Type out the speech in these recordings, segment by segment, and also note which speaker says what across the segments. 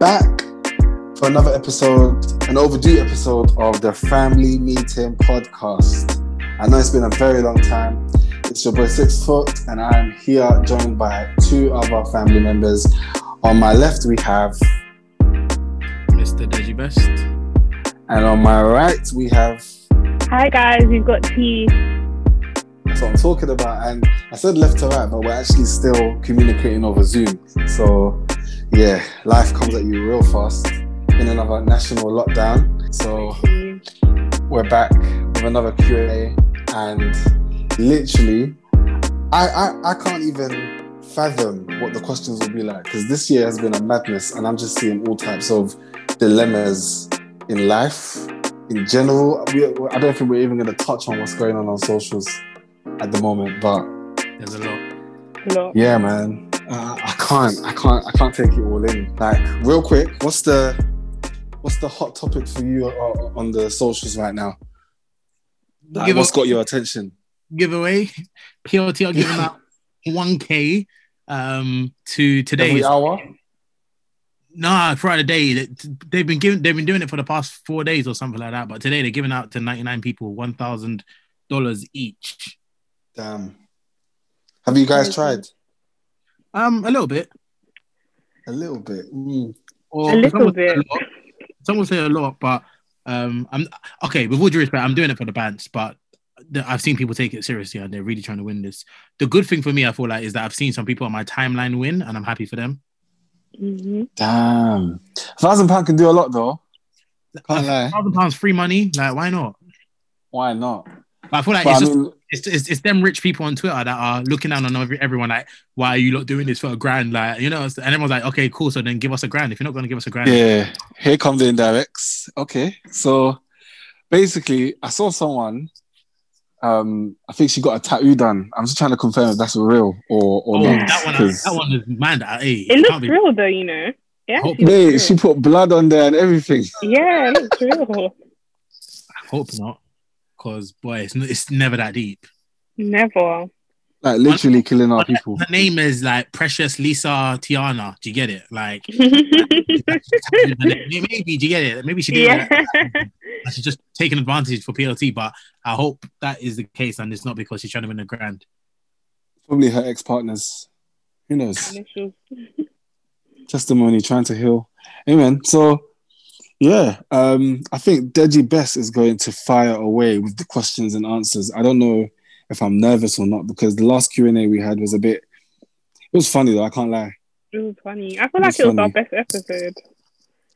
Speaker 1: back for another episode, an overdue episode of the Family Meeting Podcast. I know it's been a very long time. It's your boy Six Foot, and I'm here joined by two other family members. On my left, we have,
Speaker 2: Mr. Deji Best.
Speaker 1: and on my right, we have.
Speaker 3: Hi guys, we've got tea.
Speaker 1: That's what I'm talking about. And I said left to right, but we're actually still communicating over Zoom. So, yeah, life comes at you real fast in another national lockdown. So, we're back with another Q&A and literally I, I, I can't even fathom what the questions will be like because this year has been a madness and I'm just seeing all types of dilemmas in life in general. We, I don't think we're even going to touch on what's going on on socials at the moment, but
Speaker 2: There's a lot.
Speaker 3: A Lot.
Speaker 1: yeah, man, uh, I can't, I can't, I can't take it all in. Like, real quick, what's the, what's the hot topic for you uh, on the socials right now? Like,
Speaker 2: Give
Speaker 1: what's got your attention?
Speaker 2: Giveaway. PLT are giving out 1K um, to today.
Speaker 1: Every hour?
Speaker 2: Nah, the day. They- They've been giving. They've been doing it for the past four days or something like that. But today they're giving out to 99 people one thousand dollars each.
Speaker 1: Damn. Have you guys tried?
Speaker 2: Um, a little bit.
Speaker 1: A little bit. Mm.
Speaker 2: Or
Speaker 3: A little
Speaker 2: say
Speaker 3: bit.
Speaker 2: lot. Some will say a lot, but um, I'm okay. With all due respect, I'm doing it for the bands, but I've seen people take it seriously and they're really trying to win this. The good thing for me, I feel like, is that I've seen some people on my timeline win, and I'm happy for them.
Speaker 3: hmm
Speaker 1: Damn. A thousand pound can do a lot though. Can't lie.
Speaker 2: Thousand pounds free money, like why not?
Speaker 1: Why not?
Speaker 2: But I feel like
Speaker 1: But
Speaker 2: it's
Speaker 1: I
Speaker 2: just
Speaker 1: mean,
Speaker 2: it's, it's it's them rich people on Twitter that are looking down on every, everyone like, why are you not doing this for a grand? Like, you know, and everyone's like, okay, cool. So then give us a grand. If you're not going to give us a grand,
Speaker 1: yeah. Here come the indirects. Okay. So basically, I saw someone. Um, I think she got a tattoo done. I'm just trying to confirm if that's real or or
Speaker 2: oh,
Speaker 1: not.
Speaker 2: that one,
Speaker 1: 'cause-
Speaker 2: that one is mad. Hey,
Speaker 3: It looks
Speaker 2: can't be-
Speaker 3: real though, you know. Yeah.
Speaker 2: Hope-
Speaker 1: Mate, she put blood on there and everything.
Speaker 3: Yeah, it looks real.
Speaker 2: I hope not, because boy, it's, n- it's never that deep.
Speaker 3: Never.
Speaker 1: Like literally killing our people.
Speaker 2: Her name is like Precious Lisa Tiana. Do you get it? Like maybe do you get it? Maybe she did
Speaker 3: yeah.
Speaker 2: that. She's just taking advantage for PLT, but I hope that is the case and it's not because she's trying to win a grand.
Speaker 1: Probably her ex partners. Who knows?
Speaker 3: Initials.
Speaker 1: testimony trying to heal amen so yeah um i think deji best is going to fire away with the questions and answers i don't know if i'm nervous or not because the last q&a we had was a bit it was funny though i can't lie
Speaker 3: It was funny. I feel
Speaker 1: It's
Speaker 3: like it was our best episode.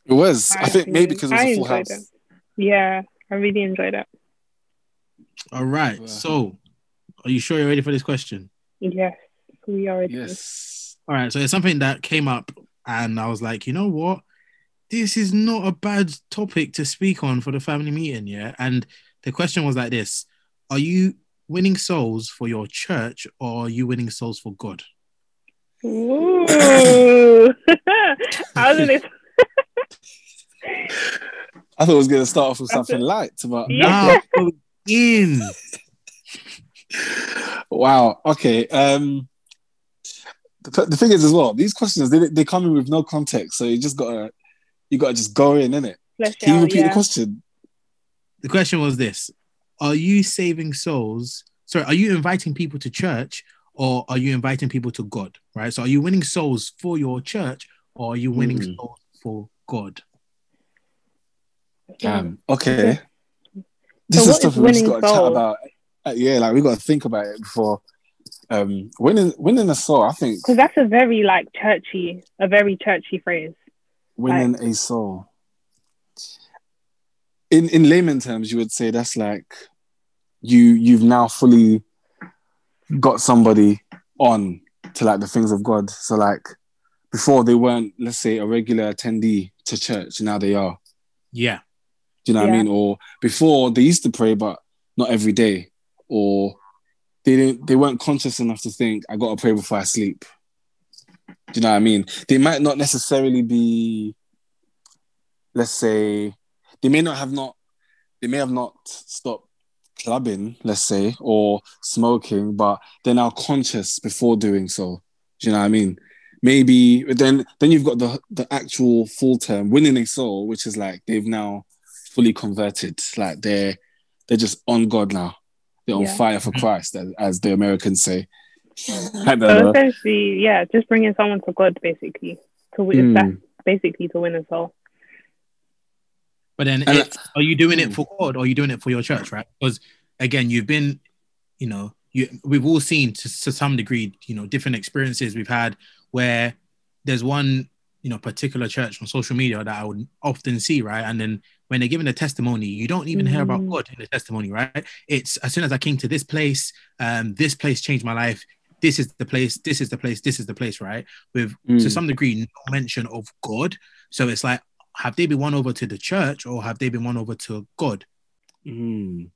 Speaker 1: it was
Speaker 3: My
Speaker 1: i think maybe because it was
Speaker 3: I
Speaker 1: a full
Speaker 3: enjoyed
Speaker 1: house
Speaker 3: Yeah, I really enjoyed it.
Speaker 2: All right.
Speaker 1: Wow.
Speaker 2: So are you sure you're ready for this question?
Speaker 3: Yes, we are ready.
Speaker 1: yes
Speaker 2: All right. So it's something that came up and I was like, you know what? This is not a bad topic to speak on for the family meeting, yeah. And the question was like this: Are you winning souls for your church or are you winning souls for God?
Speaker 3: Ooh. How did it?
Speaker 1: i thought it was going to start off with something
Speaker 3: it.
Speaker 1: light but
Speaker 3: Yeah.
Speaker 2: Now, in.
Speaker 1: wow okay um the, the thing is as well these questions they, they come in with no context so you just gotta you gotta just go in innit?
Speaker 3: Flesh
Speaker 1: can you repeat
Speaker 3: yeah.
Speaker 1: the question
Speaker 2: The question was this: Are you saving souls? Sorry, are you inviting people to church or are you inviting people to God? Right. So are you winning souls for your church or are you winning
Speaker 1: Mm.
Speaker 2: souls for God?
Speaker 1: Damn. Okay. This
Speaker 3: So
Speaker 1: is stuff we just got to chat about. Uh, yeah, like we got to think about it before um, winning. Winning a soul, I think.
Speaker 3: Because that's a very like churchy, a very churchy phrase.
Speaker 1: Winning a soul. In in layman terms, you would say that's like you you've now fully got somebody on to like the things of God. So like before they weren't, let's say, a regular attendee to church. Now they are.
Speaker 2: Yeah.
Speaker 1: Do you know what I mean? Or before they used to pray, but not every day. Or they didn't they weren't conscious enough to think, I gotta pray before I sleep. Do you know what I mean? They might not necessarily be, let's say, they may not have not they may have not stopped clubbing, let's say, or smoking, but they're now conscious before doing so. Do you know what I mean? maybe then then you've got the the actual full term winning a soul, which is like they've now fully converted. Like they're they're just on God now. They're on
Speaker 3: Yeah.
Speaker 1: fire for Christ, as, as the Americans say. I don't
Speaker 3: So
Speaker 1: know.
Speaker 3: essentially, yeah, just bringing someone to God basically to win.
Speaker 1: Mm.
Speaker 3: That's basically to win a soul.
Speaker 2: But then,
Speaker 1: And-
Speaker 2: it's, are you doing it
Speaker 1: Mm.
Speaker 2: for God or are you doing it for your church, right? Because again, you've been, you know, you we've all seen to, to some degree, you know, different experiences we've had where there's one, you know, particular church on social media that I would often see, right? And then when they're giving a testimony, you don't even hear about
Speaker 3: Mm.
Speaker 2: God in the testimony, right? It's as soon as I came to this place, um, this place changed my life. This is the place. This is the place. This is the place, right? With to
Speaker 1: Mm.
Speaker 2: some degree no mention of God. So it's like, have they been won over to the church or have they been won over to God?
Speaker 1: Mm.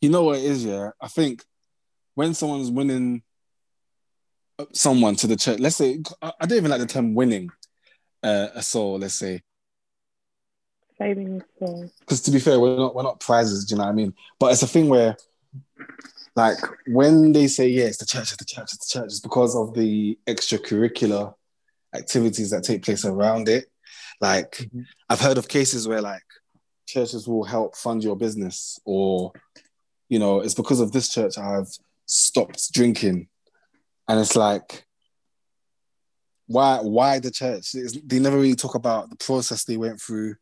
Speaker 1: You know what it is, yeah? I think when someone's winning someone to the church, let's say, I I don't even like the term winning uh, a soul, let's say.
Speaker 3: Saving a soul.
Speaker 1: Because to be fair, we're not, we're not prizes, do you know what I mean? But it's a thing where, like, when they say, yeah, it's the church, it's the church, it's the church, it's because of the extracurricular activities that take place around it. Like,
Speaker 2: Mhm.
Speaker 1: I've heard of cases where, like, churches will help fund your business or you know, it's because of this church I've stopped drinking. And it's like, why why the church? It's, they never really talk about the process they went through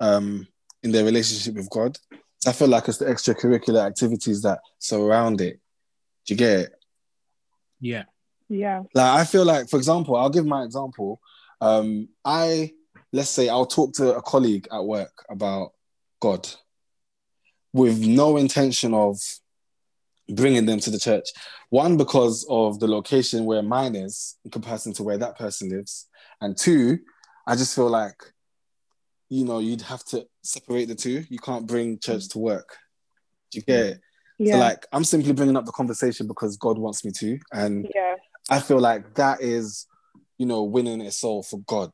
Speaker 1: um, in their relationship with God. I feel like it's the extracurricular activities that surround it. Do you get it?
Speaker 2: Yeah.
Speaker 3: Yeah.
Speaker 1: Like I feel like, for example, I'll give my example. Um, I let's say I'll talk to a colleague at work about God with no intention of bringing them to the church. One, because of the location where mine is in comparison to where that person lives, and two, I just feel like you know you'd have to separate the two. You can't bring church mm. to work. Do you get it?
Speaker 3: Yeah.
Speaker 1: So like I'm simply bringing up the conversation because God wants me to, and
Speaker 3: yeah.
Speaker 1: I feel like that is, you know, winning a soul for God,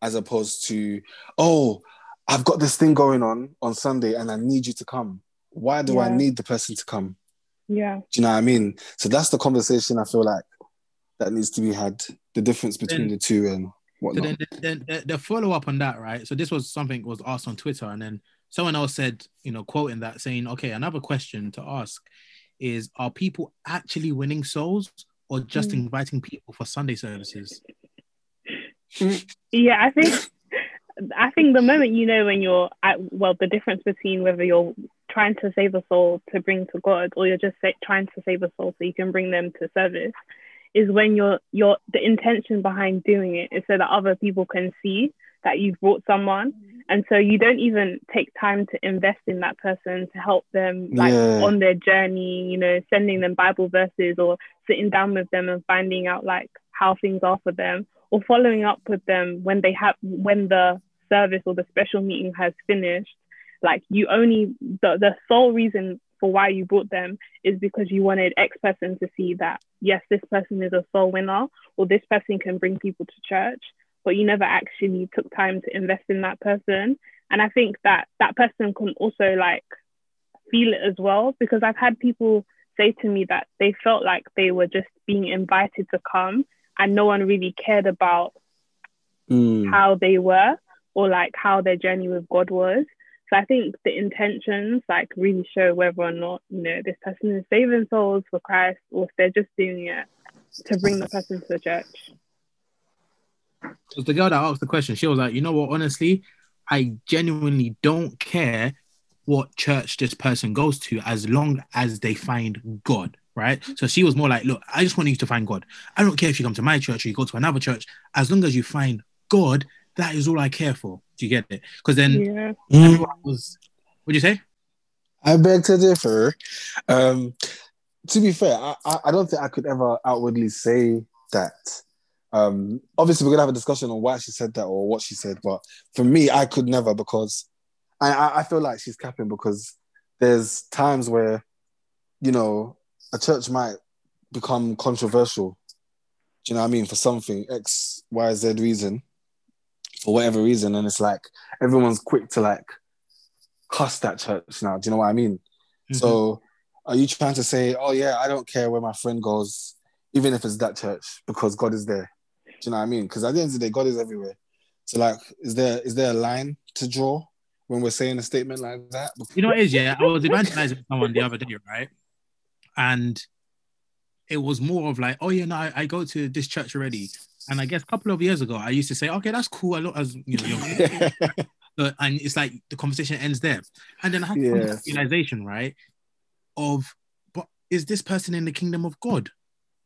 Speaker 1: as opposed to, oh, I've got this thing going on on Sunday and I need you to come. Why do I need the person to come?
Speaker 3: Yeah.
Speaker 1: Do you know what I mean? So that's the conversation I feel like that needs to be had. The difference between
Speaker 2: Then-
Speaker 1: the two and
Speaker 2: So then, then the, the follow up on that, right? So this was something was asked on Twitter, and then someone else said, you know, quoting that, saying, "Okay, another question to ask is: Are people actually winning souls, or just
Speaker 3: Mm.
Speaker 2: inviting people for Sunday services?"
Speaker 3: Yeah, I think I think the moment you know when you're at well, the difference between whether you're trying to save a soul to bring to God or you're just sa- trying to save a soul so you can bring them to service is when you're you're the intention behind doing it is so that other people can see that you've brought someone and so you don't even take time to invest in that person to help them like
Speaker 1: Yeah.
Speaker 3: on their journey you know sending them bible verses or sitting down with them and finding out like how things are for them or following up with them when they have when the service or the special meeting has finished like you only the, the sole reason for why you brought them is because you wanted x person to see that yes this person is a soul winner or this person can bring people to church but you never actually took time to invest in that person and i think that that person can also like feel it as well because i've had people say to me that they felt like they were just being invited to come and no one really cared about
Speaker 1: Mm.
Speaker 3: how they were or like how their journey with God was. So I think the intentions like really show whether or not, you know, this person is saving souls for Christ or if they're just doing it to bring the person to the church.
Speaker 2: Because the girl that asked the question, she was like, "You know what? Honestly, I genuinely don't care what church this person goes to as long as they find God." Right. So she was more like, "Look, I just want you to find God. I don't care if you come to my church or you go to another church. As long as you find God, that is all I care for." Do you get it? Because then
Speaker 3: Yeah.
Speaker 2: Everyone was. What'd you say?
Speaker 1: I beg to differ. Um, to be fair, I, I, I don't think I could ever outwardly say that. Um, obviously, we're gonna have a discussion on why she said that or what she said, but for me, I could never because I, I, I feel like she's capping because there's times where, you know, a church might become controversial. Do you know what I mean? For something X, Y, Z reason, for whatever reason, and it's like everyone's quick to like cuss that church now. Do you know what I mean?
Speaker 2: Mm-hmm.
Speaker 1: So are you trying to say, oh yeah, I don't care where my friend goes, even if it's that church, because God is there? Do you know what I mean? Because at the end of the day, God is everywhere. So like, is there is there a line to draw when we're saying a statement like that?
Speaker 2: You know what it is, yeah. I was evangelizing with someone the other day, right? And it was more of like, oh yeah, no, I, I go to this church already. And I guess a couple of years ago, I used to say, okay, that's cool. I look as you know, you're- but and it's like the conversation ends there. And then I have
Speaker 1: Yeah.
Speaker 2: the realization, right? Of but is this person in the kingdom of God?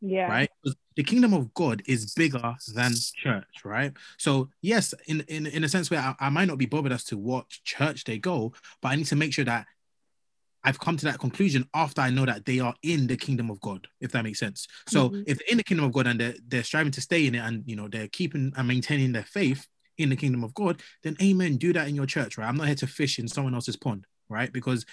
Speaker 3: Yeah.
Speaker 2: Right. The kingdom of God is bigger than church, right? So yes, in in, in a sense where I, I might not be bothered as to what church they go, but I need to make sure that I've come to that conclusion after I know that they are in the kingdom of God, if that makes sense. So
Speaker 3: Mhm.
Speaker 2: if they're in the kingdom of God and they're, they're striving to stay in it and you know they're keeping and maintaining their faith in the kingdom of God, then amen, do that in your church, right? I'm not here to fish in someone else's pond, right? Because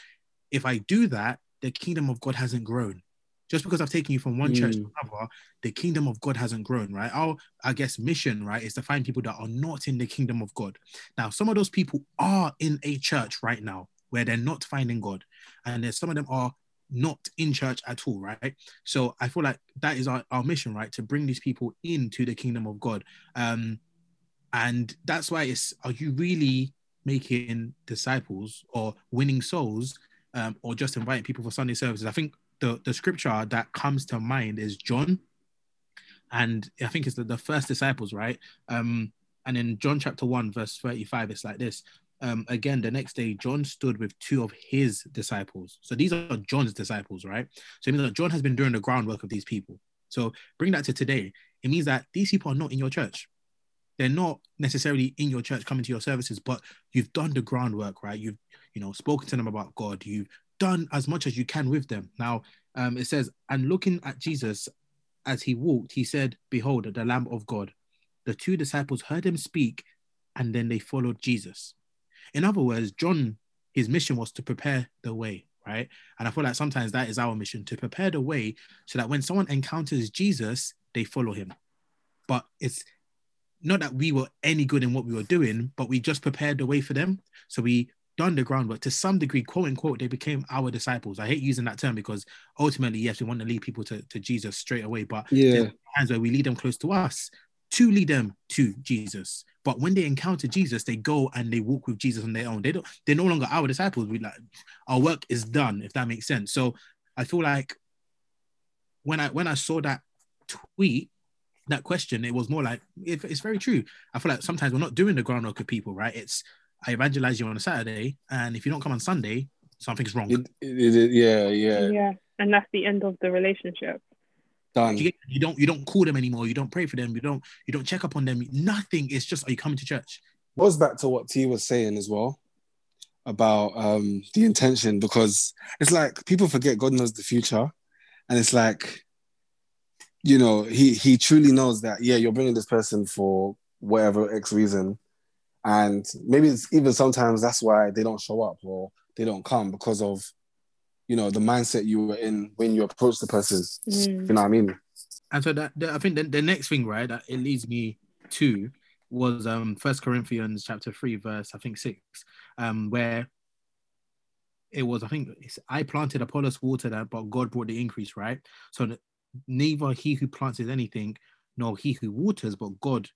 Speaker 2: if I do that, the kingdom of God hasn't grown. Just because I've taken you from one church to another, the kingdom of God hasn't grown, right? Our, I guess, mission, right, is to find people that are not in the kingdom of God. Now, some of those people are in a church right now where they're not finding God, and there's some of them are not in church at all, right? So I feel like that is our, our mission, right, to bring these people into the kingdom of God. Um, and that's why it's are you really making disciples or winning souls um, or just inviting people for Sunday services? I think the, the scripture that comes to mind is John. And I think it's the, the first disciples, right? Um, and in John chapter 1, verse 35, it's like this. Um, again, the next day, John stood with two of his disciples. So these are John's disciples, right? So it means that John has been doing the groundwork of these people. So bring that to today. It means that these people are not in your church. They're not necessarily in your church coming to your services, but you've done the groundwork, right? You've, you know, spoken to them about God. You've done as much as you can with them. Now, um, it says, and looking at Jesus as he walked, he said, Behold, the Lamb of God. The two disciples heard him speak, and then they followed Jesus. In other words, John, his mission was to prepare the way, right? And I feel like sometimes that is our mission to prepare the way so that when someone encounters Jesus, they follow him. But it's not that we were any good in what we were doing, but we just prepared the way for them. So we done the groundwork to some degree, quote unquote, they became our disciples. I hate using that term because ultimately, yes, we want to lead people to, to Jesus straight away, but
Speaker 1: Yeah.
Speaker 2: times where we lead them close to us to lead them to Jesus. But when they encounter Jesus, they go and they walk with Jesus on their own. They don't, they're no longer our disciples. We like our work is done, if that makes sense. So I feel like when I when I saw that tweet, that question, it was more like it, it's very true. I feel like sometimes we're not doing the groundwork with people, right? It's I evangelize you on a Saturday, and if you don't come on Sunday, something's wrong.
Speaker 1: It, it, it, yeah, yeah,
Speaker 3: Yeah. And that's the end of the relationship.
Speaker 1: Done.
Speaker 2: you, you don't you don't call them anymore. You don't pray for them. You don't you don't check up on them. Nothing. It's just are you coming to church?
Speaker 1: goes back to what T was saying as well about um the intention because it's like people forget God knows the future, and it's like you know he he truly knows that yeah you're bringing this person for whatever X reason, and maybe it's even sometimes that's why they don't show up or they don't come because of you know the mindset you were in when you approach the person.
Speaker 3: Mm.
Speaker 1: You know what I mean?
Speaker 2: And so that, that- I think the, the next thing, right, that it leads me to was um First Corinthians chapter three, verse I think six, um, where it was I think it's, I planted, Apollos watered that, but God brought the increase, right? So that neither he who plants is anything, nor he who waters, but God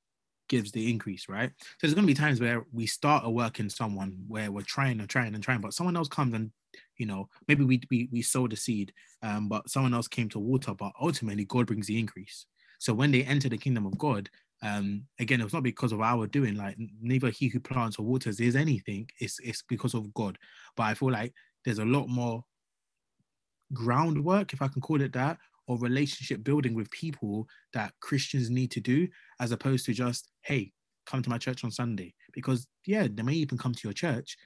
Speaker 2: gives the increase, right? So there's going to be times where we start a work in someone where we're trying and trying and trying, but someone else comes and you know maybe we we, we sow the seed, um, but someone else came to water, but ultimately God brings the increase. So when they enter the kingdom of God, um, again, it's not because of our doing. Like neither he who plants or waters is anything. It's it's because of God. But I feel like there's a lot more groundwork, if I can call it that, or relationship building with people that Christians need to do, as opposed to just hey, come to my church on Sunday. Because yeah, they may even come to your church,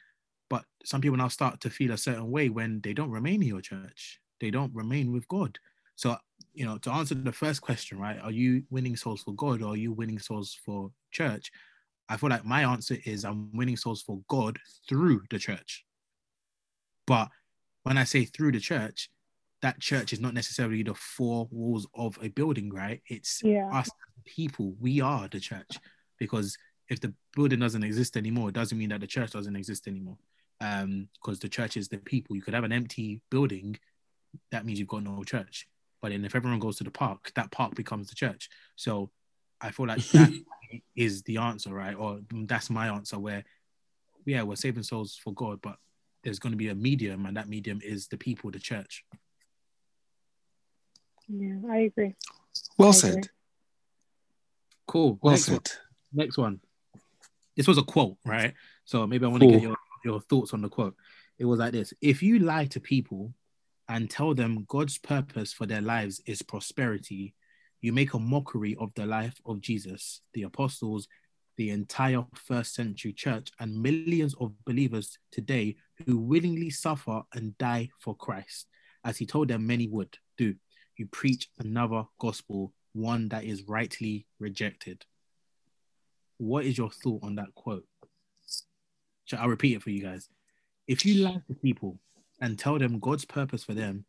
Speaker 2: but some people now start to feel a certain way when they don't remain in your church. They don't remain with God. So you know, to answer the first question, right? Are you winning souls for God or are you winning souls for church? I feel like my answer is I'm winning souls for God through the church. But when I say through the church, that church is not necessarily the four walls of a building, right? It's
Speaker 3: Yeah.
Speaker 2: us people. We are the church. Because if the building doesn't exist anymore, it doesn't mean that the church doesn't exist anymore. Um, because the church is the people. You could have an empty building, that means you've got no church. But then if everyone goes to the park, that park becomes the church. So I feel like that is the answer, right? Or that's my answer. Where, yeah, we're saving souls for God, but there's going to be a medium, and that medium is the people, the church.
Speaker 3: Yeah, I agree.
Speaker 1: Well
Speaker 3: I
Speaker 1: said.
Speaker 3: agree.
Speaker 2: Cool.
Speaker 1: Well
Speaker 2: next
Speaker 1: said.
Speaker 2: One. Next one. This was a quote, right? So maybe I want to get your, your thoughts on the quote. It was like this If you lie to people and tell them God's purpose for their lives is prosperity, you make a mockery of the life of Jesus, the apostles, the entire first century church, and millions of believers today who willingly suffer and die for Christ, as he told them many would do. You preach another gospel, one that is rightly rejected. What is your thought on that quote? I'll repeat it for you guys. If you lie to people and tell them God's purpose for them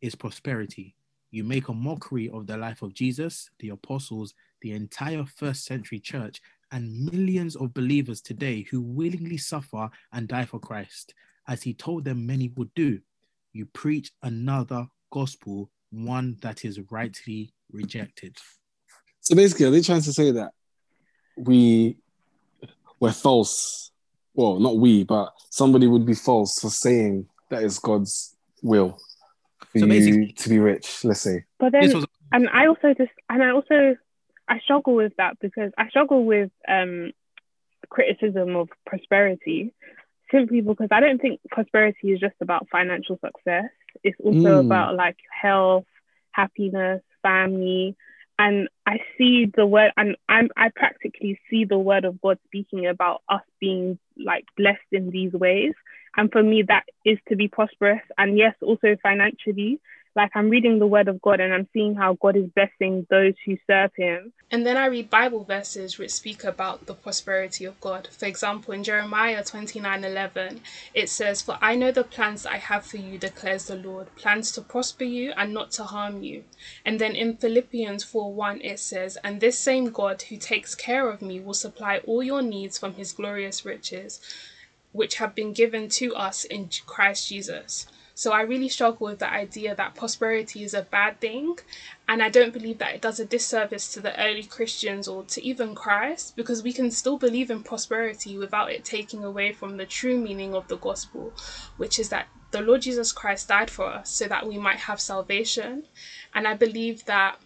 Speaker 2: is prosperity, you make a mockery of the life of Jesus, the apostles, the entire first century church, and millions of believers today who willingly suffer and die for Christ, as he told them many would do. You preach another gospel, one that is rightly rejected.
Speaker 1: So basically, are they trying to say that we were false? Well, not we, but somebody would be false for saying that is God's will for
Speaker 2: So
Speaker 1: you to be rich. Let's say.
Speaker 3: But then,
Speaker 2: was
Speaker 3: and I also just, and I also, I struggle with that because I struggle with um, criticism of prosperity simply because I don't think prosperity is just about financial success. It's also
Speaker 1: Mm.
Speaker 3: about like health, happiness, family. And I see the word, and I'm, I practically see the word of God speaking about us being like blessed in these ways. And for me, that is to be prosperous. And yes, also financially, like I'm reading the word of God and I'm seeing how God is blessing those who serve him.
Speaker 4: And then I read Bible verses which speak about the prosperity of God. For example, in Jeremiah 29:11, it says, "For I know the plans I have for you," declares the Lord, "plans to prosper you and not to harm you." And then in Philippians 4:1 it says, "And this same God who takes care of me will supply all your needs from his glorious riches, which have been given to us in Christ Jesus." So I really struggle with the idea that prosperity is a bad thing. And I don't believe that it does a disservice to the early Christians or to even Christ because we can still believe in prosperity without it taking away from the true meaning of the gospel, which is that the Lord Jesus Christ died for us so that we might have salvation. And I believe that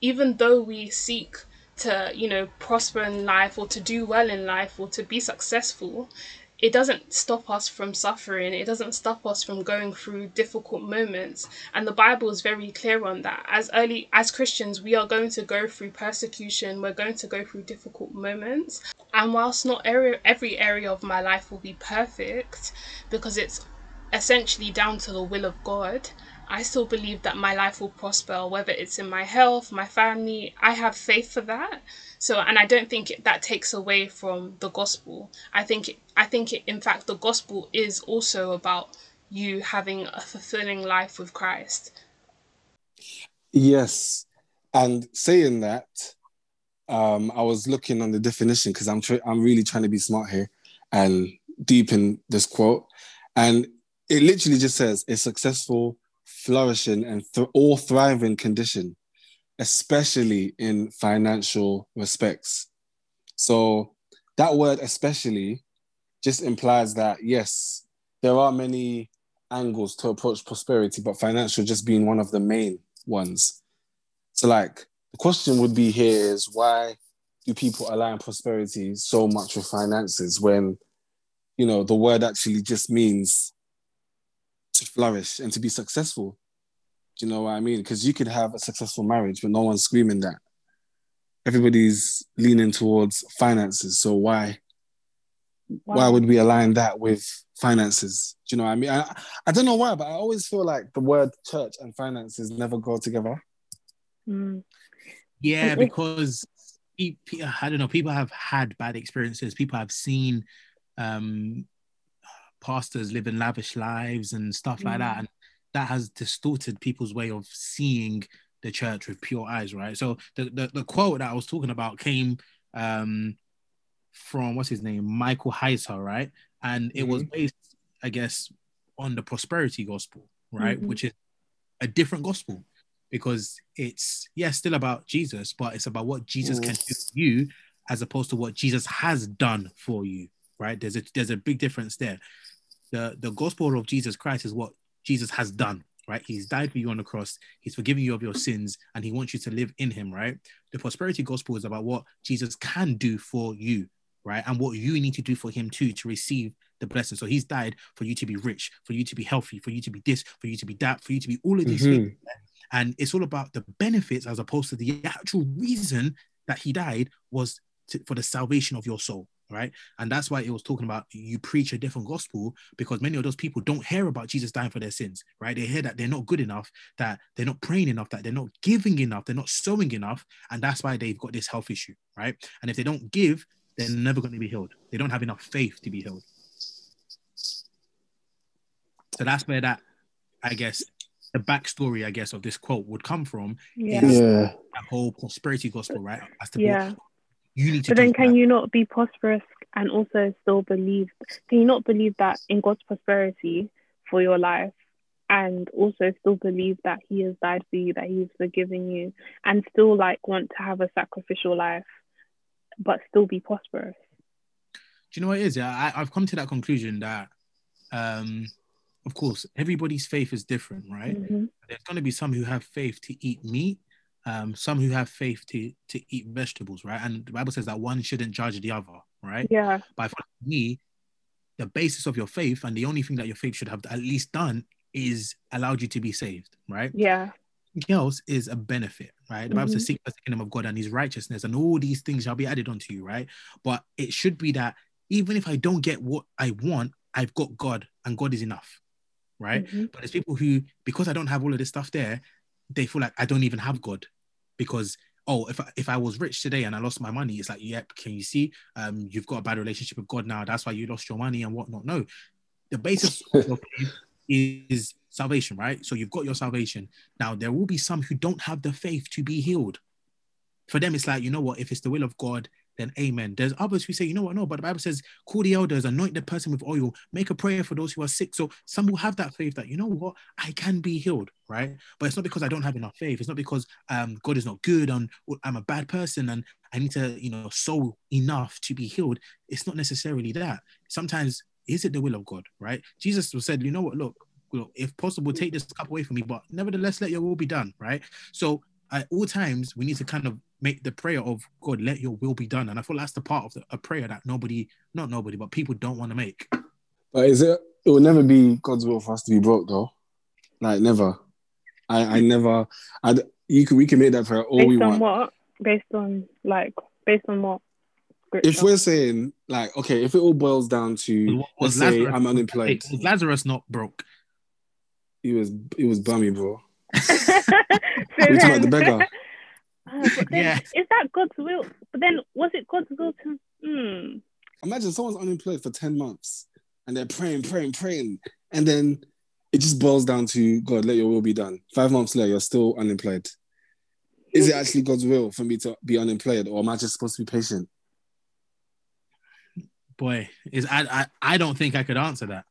Speaker 4: even though we seek to, you know, prosper in life or to do well in life or to be successful, it doesn't stop us from suffering. It doesn't stop us from going through difficult moments. And the Bible is very clear on that. As early as Christians, we are going to go through persecution. We're going to go through difficult moments. And whilst not every, every area of my life will be perfect, because it's essentially down to the will of God, I still believe that my life will prosper, whether it's in my health, my family. I have faith for that. So, and I don't think that takes away from the gospel. I think, I think, it, in fact, the gospel is also about you having a fulfilling life with Christ.
Speaker 1: Yes, and saying that, um, I was looking on the definition because I'm tr- I'm really trying to be smart here and deep in this quote, and it literally just says a successful, flourishing, and th- thriving condition, especially in financial respects. So that word especially just implies that yes, there are many angles to approach prosperity, but financial just being one of the main ones. So, like, the question would be here is why do people align prosperity so much with finances when, you know, the word actually just means to flourish and to be successful? Do you know what I mean? Because you could have a successful marriage, but no one's screaming that. Everybody's leaning towards finances. So why why would we align that with finances? Do you know what I mean? I, I don't know why, but I always feel like the word church and finances never go together.
Speaker 3: Mm.
Speaker 2: Yeah, because pe- pe- I don't know. People have had bad experiences. People have seen um, pastors living lavish lives and stuff like that,
Speaker 3: Mm.
Speaker 2: and that has distorted people's way of seeing the church with pure eyes, right? So the the, the quote that I was talking about came um, from what's his name, Michael Heiser, right? And it was based, I guess, on the prosperity gospel, right?
Speaker 3: Mhm.
Speaker 2: Which is a different gospel. because it's yeah still about Jesus, but it's about what Jesus
Speaker 1: Mm.
Speaker 2: can do for you as opposed to what Jesus has done for you. Right? There's a there's a big difference there. The the gospel of Jesus Christ is what Jesus has done. Right? He's died for you on the cross. He's forgiven you of your sins, and he wants you to live in him. Right? The prosperity gospel is about what Jesus can do for you. Right? And what you need to do for him too to receive the blessing. So he's died for you to be rich, for you to be healthy, for you to be this, for you to be that, for you to be all of these
Speaker 1: Mhm.
Speaker 2: things. And it's all about the benefits as opposed to the actual reason that he died was to, for the salvation of your soul, right? And that's why it was talking about you preach a different gospel because many of those people don't hear about Jesus dying for their sins, right? They hear that they're not good enough, that they're not praying enough, that they're not giving enough, they're not sowing enough, and that's why they've got this health issue, right? And if they don't give, they're never going to be healed. They don't have enough faith to be healed. So that's where that, I guess, the backstory, I guess, of this quote would come from.
Speaker 3: Yeah.
Speaker 2: Yes.
Speaker 1: Yeah.
Speaker 2: That whole prosperity gospel, right? As to
Speaker 3: Yeah.
Speaker 2: You need to
Speaker 3: But then, can
Speaker 2: that.
Speaker 3: you not be prosperous and also still believe? Can you not believe that in God's prosperity for your life, and also still believe that He has died for you, that He's forgiven you, and still like want to have a sacrificial life, but still be prosperous?
Speaker 2: Do you know what it is? Yeah, I, I've come to that conclusion that, um, of course, everybody's faith is different, right?
Speaker 3: Mhm.
Speaker 2: There's going to be some who have faith to eat meat, um, some who have faith to to eat vegetables, right? And the Bible says that one shouldn't judge the other, right?
Speaker 3: Yeah.
Speaker 2: But for me, the basis of your faith and the only thing that your faith should have at least done is allowed you to be saved, right?
Speaker 3: Yeah.
Speaker 2: Everything else is a benefit, right? The Bible says,
Speaker 3: Mhm.
Speaker 2: "Seek first the kingdom of God and His righteousness, and all these things shall be added unto you." Right? But it should be that even if I don't get what I want, I've got God, and God is enough, right?
Speaker 3: Mhm.
Speaker 2: But there's people who, because I don't have all of this stuff there, they feel like I don't even have God, because oh, if I, if I was rich today and I lost my money, it's like, yep, can you see? Um, you've got a bad relationship with God now. That's why you lost your money and whatnot. No, the basis of is salvation, right? So you've got your salvation. Now there will be some who don't have the faith to be healed. For them, it's like, you know what? If it's the will of God, then amen. There's others who say, you know what? No, but the Bible says, call the elders, anoint the person with oil, make a prayer for those who are sick. So some will have that faith that, you know what? I can be healed, right? But it's not because I don't have enough faith. It's not because um, God is not good and I'm a bad person and I need to, you know, sow enough to be healed. It's not necessarily that. Sometimes is it the will of God, right? Jesus said, you know what? Look, look, if possible, take this cup away from me, but nevertheless, let your will be done, right? So at all times, we need to kind of make the prayer of God, let your will be done. And I feel that's the part of the, a prayer that nobody, not nobody, but people don't want to make.
Speaker 1: But is it? It will never be God's will for us to be broke, though. Like never. I I never. I you can we can make that prayer all we
Speaker 3: Based on
Speaker 1: want.
Speaker 3: what? Based on like based on what?
Speaker 1: If we're saying like okay, if it all boils down to
Speaker 2: Was
Speaker 1: let's say I'm unemployed,
Speaker 2: Was Lazarus not broke?
Speaker 1: he was he was bummy, bro.
Speaker 3: So
Speaker 1: We talking about the
Speaker 3: then-
Speaker 1: beggar.
Speaker 3: Then,
Speaker 2: Yeah.
Speaker 3: Is that God's will? But then, was it God's will to? Hmm.
Speaker 1: Imagine someone's unemployed for 10 months and they're praying, praying, praying. And then it just boils down to God, let your will be done. Five months later, you're still unemployed. Is it actually God's will for me to be unemployed or am I just supposed to be patient?
Speaker 2: Boy, is I, I I don't think I could answer that.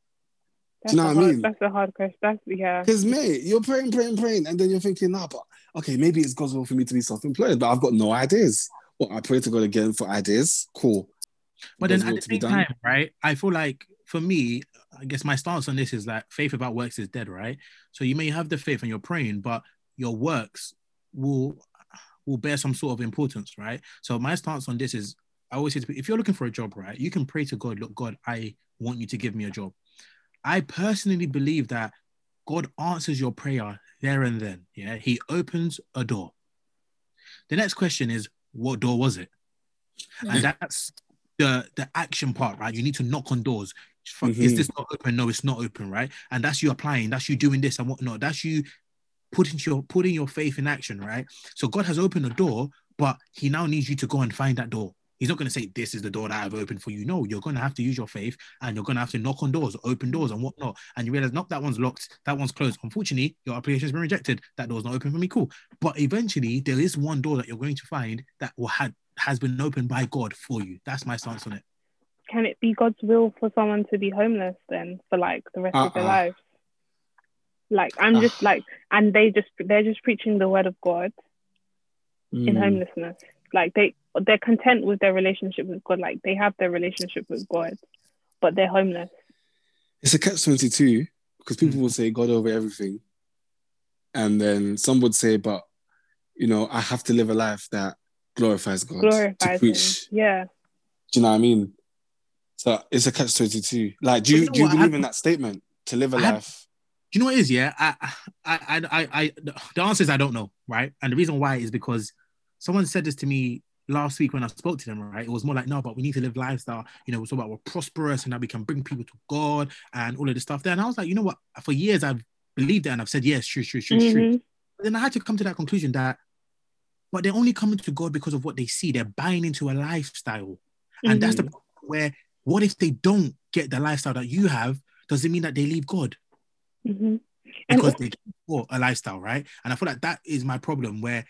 Speaker 3: That's
Speaker 1: you know
Speaker 3: a
Speaker 1: what I
Speaker 3: hard,
Speaker 1: mean?
Speaker 3: That's a hard question. That's yeah.
Speaker 1: Because, mate, you're praying, praying, praying. And then you're thinking, nah, but okay, maybe it's God's will for me to be self employed, but I've got no ideas. Well, I pray to God again for ideas. Cool.
Speaker 2: But
Speaker 1: God's
Speaker 2: then at
Speaker 1: will
Speaker 2: the
Speaker 1: to be
Speaker 2: same
Speaker 1: done.
Speaker 2: time, right? I feel like for me, I guess my stance on this is that faith without works is dead, right? So you may have the faith and you're praying, but your works will will bear some sort of importance, right? So my stance on this is I always say to people, if you're looking for a job, right, you can pray to God, look, God, I want you to give me a job. I personally believe that God answers your prayer there and then. Yeah. He opens a door. The next question is, what door was it? And that's the the action part, right? You need to knock on doors. Fuck, Is
Speaker 1: mm-hmm.
Speaker 2: this not open? No, it's not open, right? And that's you applying. That's you doing this and whatnot. That's you putting your putting your faith in action, right? So God has opened a door, but He now needs you to go and find that door. He's not going to say this is the door that I've opened for you. No, you're going to have to use your faith, and you're going to have to knock on doors, open doors, and whatnot. And you realize, nope, that one's locked, that one's closed. Unfortunately, your application has been rejected. That door's not open for me. Cool. But eventually, there is one door that you're going to find that will had has been opened by God for you. That's my stance on it.
Speaker 3: Can it be God's will for someone to be homeless then for like the rest of their
Speaker 1: Uh-uh.
Speaker 3: lives? Like I'm just like, and they just they're just preaching the word of God in
Speaker 1: Mm.
Speaker 3: homelessness. Like they they're content with their relationship with God. Like they have their relationship with God, but they're homeless.
Speaker 1: It's a catch twenty two because people hmm. will say God over everything, and then some would say, but you know, I have to live a life that glorifies God to
Speaker 3: Glorifies him.
Speaker 1: preach.
Speaker 3: Yeah.
Speaker 1: Do you know what I mean? So it's a catch twenty two. Like, do you,
Speaker 2: you know
Speaker 1: do you
Speaker 2: what?
Speaker 1: Believe
Speaker 2: had-
Speaker 1: in that statement to live a
Speaker 2: I had-
Speaker 1: life?
Speaker 2: Do you know what it is? Yeah, I, I, I, I, I, the answer is I don't know, right? And the reason why is because someone said this to me last week when I spoke to them, right? It was more like, no, but we need to live lifestyle. You know, it's about we're prosperous and that we can bring people to God and all of this stuff there. And I was like, you know what? For years I've believed that and I've said, yes, true, true, true, true.
Speaker 3: Mhm.
Speaker 2: But then I had to come to that conclusion that, but they're only coming to God because of what they see. They're buying into a lifestyle. And that's the
Speaker 3: Mhm.
Speaker 2: problem where what if they don't get the lifestyle that you have? Does it mean that they leave God?
Speaker 3: Mhm. And
Speaker 2: because they for a lifestyle, right? And I feel like that is my problem where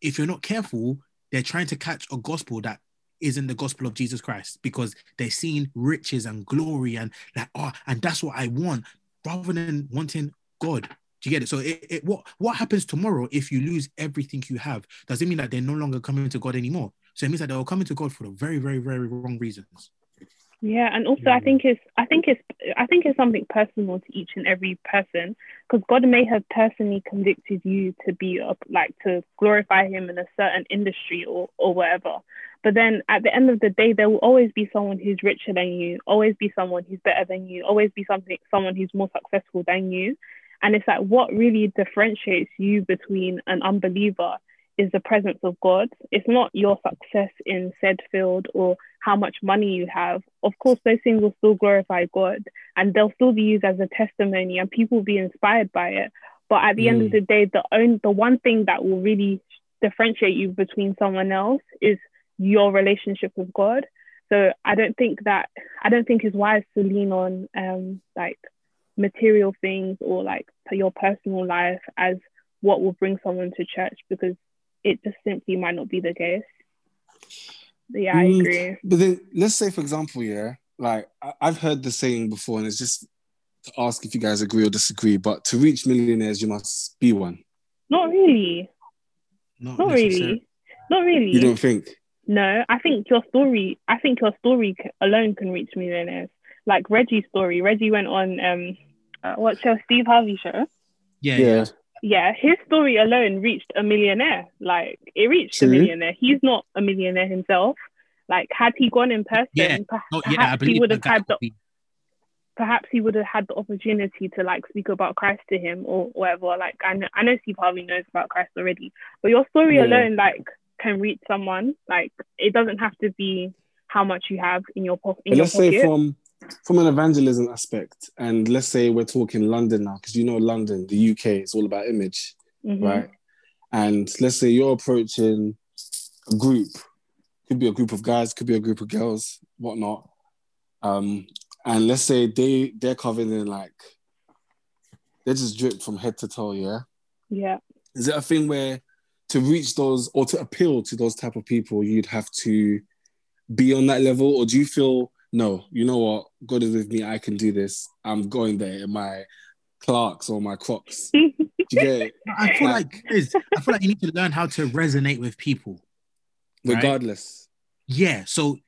Speaker 2: if you're not careful, they're trying to catch a gospel that isn't the gospel of Jesus Christ because they're seeing riches and glory and like, oh, and that's what I want rather than wanting God. Do you get it? So it, it what what happens tomorrow if you lose everything you have? Does it mean that they're no longer coming to God anymore? So it means that they're coming to God for the very, very, very wrong reasons.
Speaker 3: Yeah, and also I think it's I think it's I think it's something personal to each and every person because God may have personally convicted you to be up like to glorify Him in a certain industry or or whatever. But then at the end of the day, there will always be someone who's richer than you, always be someone who's better than you, always be something someone who's more successful than you. And it's like what really differentiates you between an unbeliever is the presence of God. It's not your success in said field or how much money you have. Of course, those things will still glorify God and they'll still be used as a testimony and people will be inspired by it. But at the end of
Speaker 1: Mm.
Speaker 3: the day, the own the one thing that will really differentiate you between someone else is your relationship with God. So I don't think that I don't think it's wise to lean on um like material things or like your personal life as what will bring someone to church because it just simply might not be the case. But yeah, I
Speaker 1: Mm.
Speaker 3: agree.
Speaker 1: But then let's say, for example, yeah, like I- I've heard the saying before, and it's just to ask if you guys agree or disagree. But to reach millionaires, you must be one.
Speaker 3: Not really.
Speaker 2: Not,
Speaker 3: Not really. Not really.
Speaker 1: You don't think?
Speaker 3: No, I think your story. I think your story alone can reach millionaires. Like Reggie's story. Reggie went on um, uh, what show? Steve Harvey show.
Speaker 2: Yeah,
Speaker 1: Yeah.
Speaker 2: Yeah.
Speaker 3: Yeah, his story alone reached a millionaire. Like it reached a millionaire. He's not a millionaire himself. Like had he gone in person,
Speaker 2: Yeah.
Speaker 3: per-
Speaker 2: Oh,
Speaker 3: perhaps
Speaker 2: yeah, I
Speaker 3: he would have
Speaker 2: that
Speaker 3: had
Speaker 2: would
Speaker 3: the
Speaker 2: be-
Speaker 3: perhaps he would have had the opportunity to like speak about Christ to him or whatever. Like I know, I know Steve Harvey knows about Christ already, but your story
Speaker 1: Yeah.
Speaker 3: alone like can reach someone. Like it doesn't have to be how much you have in your po- in
Speaker 1: But
Speaker 3: your
Speaker 1: let's
Speaker 3: pocket.
Speaker 1: say from from an evangelism aspect, and let's say we're talking London now, because you know London, the UK, is all about image,
Speaker 3: Mhm.
Speaker 1: right? And let's say you're approaching a group, could be a group of guys, could be a group of girls, whatnot. Um, and let's say they they're covered in like they're just dripped from head to toe, yeah.
Speaker 3: Yeah.
Speaker 1: Is it a thing where to reach those or to appeal to those type of people, you'd have to be on that level, or do you feel no? You know what? God is with me. I can do this. I'm going there in my Clarks or my Crocs. Do you get it?
Speaker 2: I feel
Speaker 1: Like-
Speaker 2: like is I feel like you need to learn how to resonate with people. Right.
Speaker 1: Regardless.
Speaker 2: Yeah. So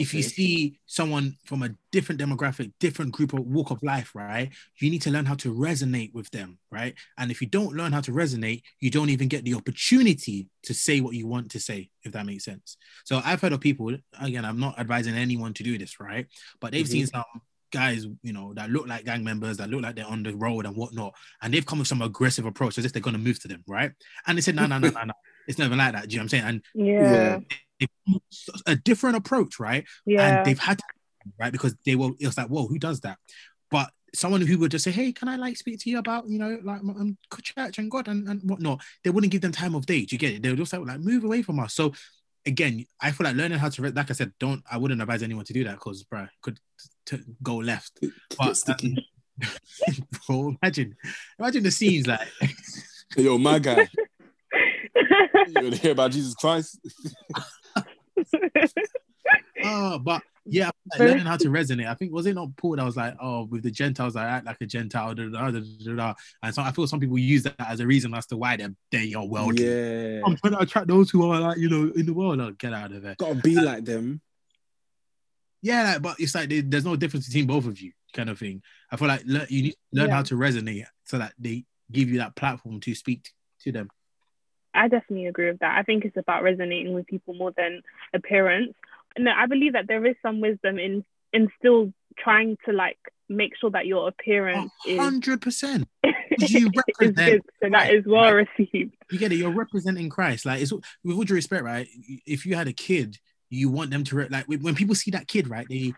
Speaker 2: if you see someone from a different demographic, different group of walk of life, right, you need to learn how to resonate with them, right? And if you don't learn how to resonate, you don't even get the opportunity to say what you want to say, if that makes sense. So I've heard of people, again, I'm not advising anyone to do this, right? But they've
Speaker 1: Mhm.
Speaker 2: seen some guys, you know, that look like gang members, that look like they're on the road and whatnot, and they've come with some aggressive approach as if they're gonna move to them, right? And they said, no, no, no, no, no. It's never like that. Do you know what I'm saying? And
Speaker 3: yeah.
Speaker 2: a different approach, right?
Speaker 3: Yeah.
Speaker 2: And they've had to, right because they were. It was like, whoa, who does that? But someone who would just say, hey, can I like speak to you about you know like um, church and God and, and whatnot? They wouldn't give them time of day. Do you get it? They would just like, like move away from us. So again, I feel like learning how to, re- like I said, don't. I wouldn't advise anyone to do that because, bro, could t- go left. But um, bro, imagine, imagine the scenes like.
Speaker 1: Yo, my guy. You want to hear about Jesus Christ?
Speaker 2: Oh, but Yeah, like
Speaker 3: Very-
Speaker 2: learning how to resonate. I think was it not Paul that was like, oh, with the Gentiles, I act like a Gentile, da, da, da, da, da, da. and so I feel some people use that as a reason as to why they're they are worldly.
Speaker 1: Yeah.
Speaker 2: I'm trying to attract those who are like you know in the world. Oh, get out of there.
Speaker 1: Gotta be like them.
Speaker 2: Yeah, like, but it's like there- there's no difference between both of you, kind of thing. I feel like le- you need to learn
Speaker 3: Yeah.
Speaker 2: how to resonate so that they give you that platform to speak to them.
Speaker 3: I definitely agree with that. I think it's about resonating with people more than appearance. No, I believe that there is some wisdom in in still trying to like make sure that your appearance is,
Speaker 2: hundred percent.
Speaker 3: is
Speaker 2: you represent
Speaker 3: good, so that is well received.
Speaker 2: You get it. You're representing Christ. Like it's with all due respect, right? If you had a kid, you want them to re- like when when people see that kid, right? They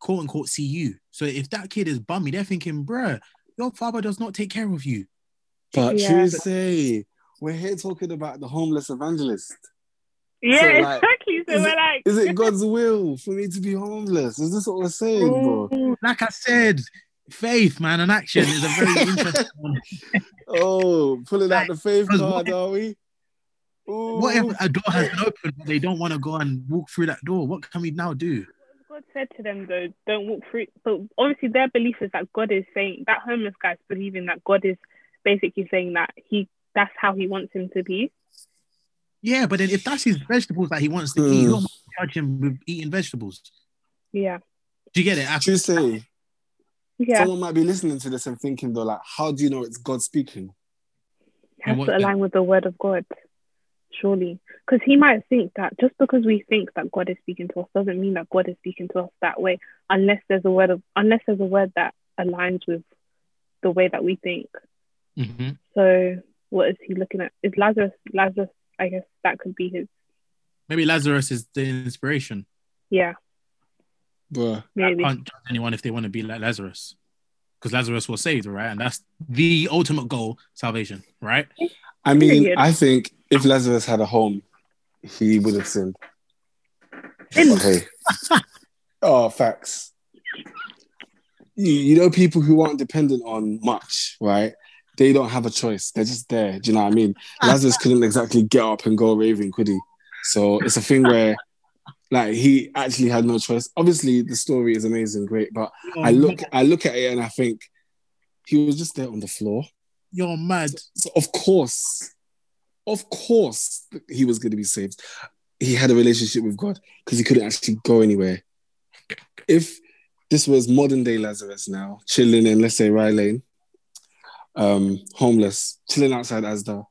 Speaker 2: quote unquote see you. So if that kid is bummy, they're thinking, bruh, your father does not take care of you.
Speaker 1: But
Speaker 3: Yeah.
Speaker 1: true say, we're here talking about the homeless evangelist.
Speaker 3: Yeah,
Speaker 1: So, like,
Speaker 3: exactly. So
Speaker 1: is
Speaker 3: we're
Speaker 1: it-
Speaker 3: like,
Speaker 1: Is it God's will for me to be homeless? Is this what we're saying, bro?
Speaker 2: Like I said, faith, man, and action is a very interesting one.
Speaker 1: Oh, pulling out the faith card,
Speaker 2: what
Speaker 1: are we? Ooh.
Speaker 2: What if a door has been opened, but they don't want to go and walk through that door? What can we now do?
Speaker 3: God said to them though, don't walk through. But obviously, their belief is that God is saying that homeless guy's believing that God is basically saying that he that's how he wants him to be.
Speaker 2: Yeah, but then if that's his vegetables that he wants to eat,
Speaker 1: Hmm.
Speaker 2: you don't judge him with eating vegetables.
Speaker 3: Yeah,
Speaker 2: Do you get it? I-
Speaker 1: True say,
Speaker 3: yeah.
Speaker 1: someone might be listening to this and thinking though, like, how do you know it's God speaking?
Speaker 3: has
Speaker 2: And what-
Speaker 3: to align with the word of God, surely. Because he might think that just because we think that God is speaking to us doesn't mean that God is speaking to us that way, unless there's a word of unless there's a word that aligns with the way that we think.
Speaker 2: Mhm.
Speaker 3: So what is he looking at? Is Lazarus Lazarus? I guess that could be his.
Speaker 2: Maybe Lazarus is the inspiration.
Speaker 3: Yeah,
Speaker 1: Bruh.
Speaker 3: maybe.
Speaker 2: can't judge anyone if they want to be like Lazarus. Because Lazarus was saved, right? And that's the ultimate goal, salvation, right?
Speaker 1: I mean, I think if Lazarus had a home, he would have sinned.
Speaker 3: Sinned?
Speaker 1: Okay. oh, facts. You, you know, people who aren't dependent on much, right? They don't have a choice. They're just there. Do you know what I mean? Lazarus couldn't exactly get up and go raving, could he? So it's a thing where, like, he actually had no choice. Obviously, the story is amazing, great, but I look, I look at it and I think he was just there on the floor.
Speaker 2: You're mad.
Speaker 1: So of course, of course, he was going to be saved. He had a relationship with God because he couldn't actually go anywhere. If this was modern day Lazarus now, chilling in, let's say, Rye Lane, um, homeless, chilling outside Asda,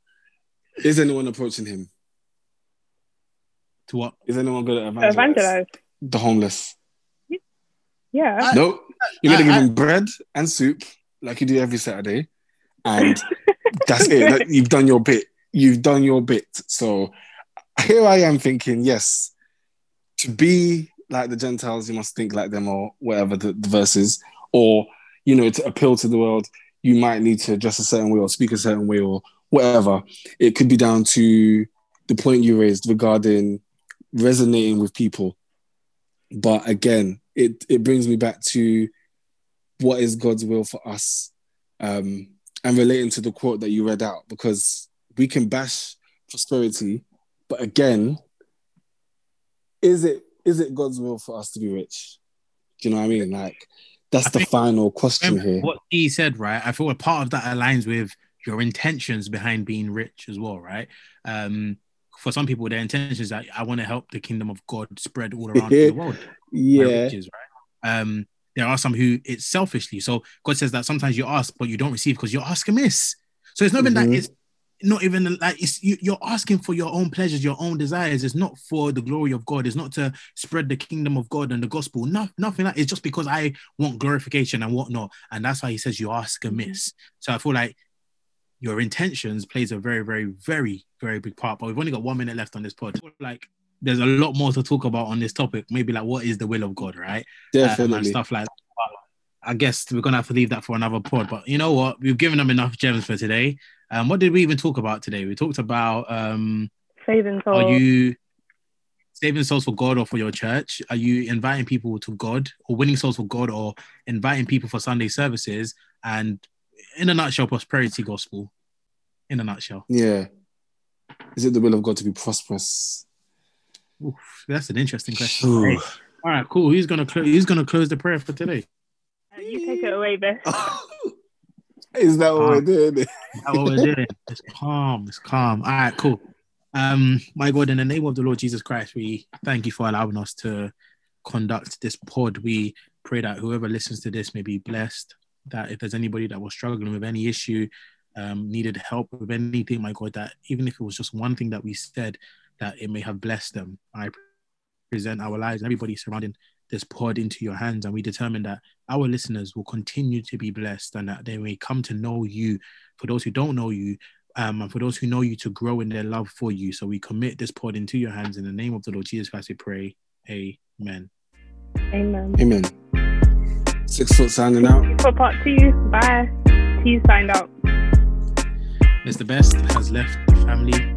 Speaker 1: is anyone approaching him?
Speaker 2: To what?
Speaker 1: Is anyone going to evangelize,
Speaker 3: Evangelize.
Speaker 1: the homeless?
Speaker 3: Yeah.
Speaker 2: I-
Speaker 1: no, you're going to give him bread and soup like you do every Saturday, and that's it. That- You've done your bit. You've done your bit. So here I am thinking, yes, to be like the Gentiles, you must think like them, or whatever the, the verse is, or you know, to appeal to the world, you might need to dress a certain way or speak a certain way or whatever. It could be down to the point you raised regarding resonating with people. But again, it it brings me back to what is God's will for us, um, and relating to the quote that you read out, because we can bash prosperity, but again, is it is it God's will for us to be rich? Do you know what I mean? Like that's
Speaker 2: I
Speaker 1: the final question here.
Speaker 2: what he said, right? I feel a part of that aligns with your intentions behind being rich as well, right? Um, for some people, their intentions is that I want to help the kingdom of God spread all around the world.
Speaker 1: Yeah,
Speaker 2: riches, right? Um, there are some who it's selfishly. So God says that sometimes you ask, but you don't receive because you ask amiss. So it's not even
Speaker 1: Mhm.
Speaker 2: that it's not even like it's you, you're asking for your own pleasures, your own desires. It's not for the glory of God. It's not to spread the kingdom of God and the gospel. No, nothing like it's just because I want glorification and whatnot. And that's why he says you ask amiss. So I feel like your intentions plays a very, very, very, very big part. But we've only got one minute left on this pod. Like there's a lot more to talk about on this topic. Maybe like what is the will of God, right? um, and
Speaker 1: definitely.
Speaker 2: stuff like that. But I guess we're gonna have to leave that for another pod. But you know what? We've given them enough gems for today. Um, what did we even talk about today? We talked about um,
Speaker 3: Saving soul.
Speaker 2: are you saving souls for God or for your church? Are you inviting people to God or winning souls for God or inviting people for Sunday services? And in a nutshell, prosperity gospel. In a nutshell,
Speaker 1: Yeah. Is it the will of God to be prosperous?
Speaker 2: Oof, that's an interesting question.
Speaker 1: Ooh.
Speaker 2: All right, cool. Who's gonna close? Who's gonna close the prayer for today?
Speaker 3: Uh, you take it away, Beth.
Speaker 1: Is that what
Speaker 2: Ah.
Speaker 1: we're doing?
Speaker 2: That's what we're doing. It's calm. It's calm. All right, cool. Um, my God, in the name of the Lord Jesus Christ, we thank you for allowing us to conduct this pod. We pray that whoever listens to this may be blessed. That if there's anybody that was struggling with any issue, um, needed help with anything, my God, that even if it was just one thing that we said, that it may have blessed them. I present our lives, and everybody surrounding this pod into your hands, and we determine that our listeners will continue to be blessed and that they may come to know you. For those who don't know you, um, and for those who know you to grow in their love for you. So we commit this pod into your hands in the name of the Lord Jesus Christ. We pray. Amen.
Speaker 3: Amen.
Speaker 1: Amen. Six foot signing out.
Speaker 3: For part two, bye. T signed out.
Speaker 2: Mr. Best has left the family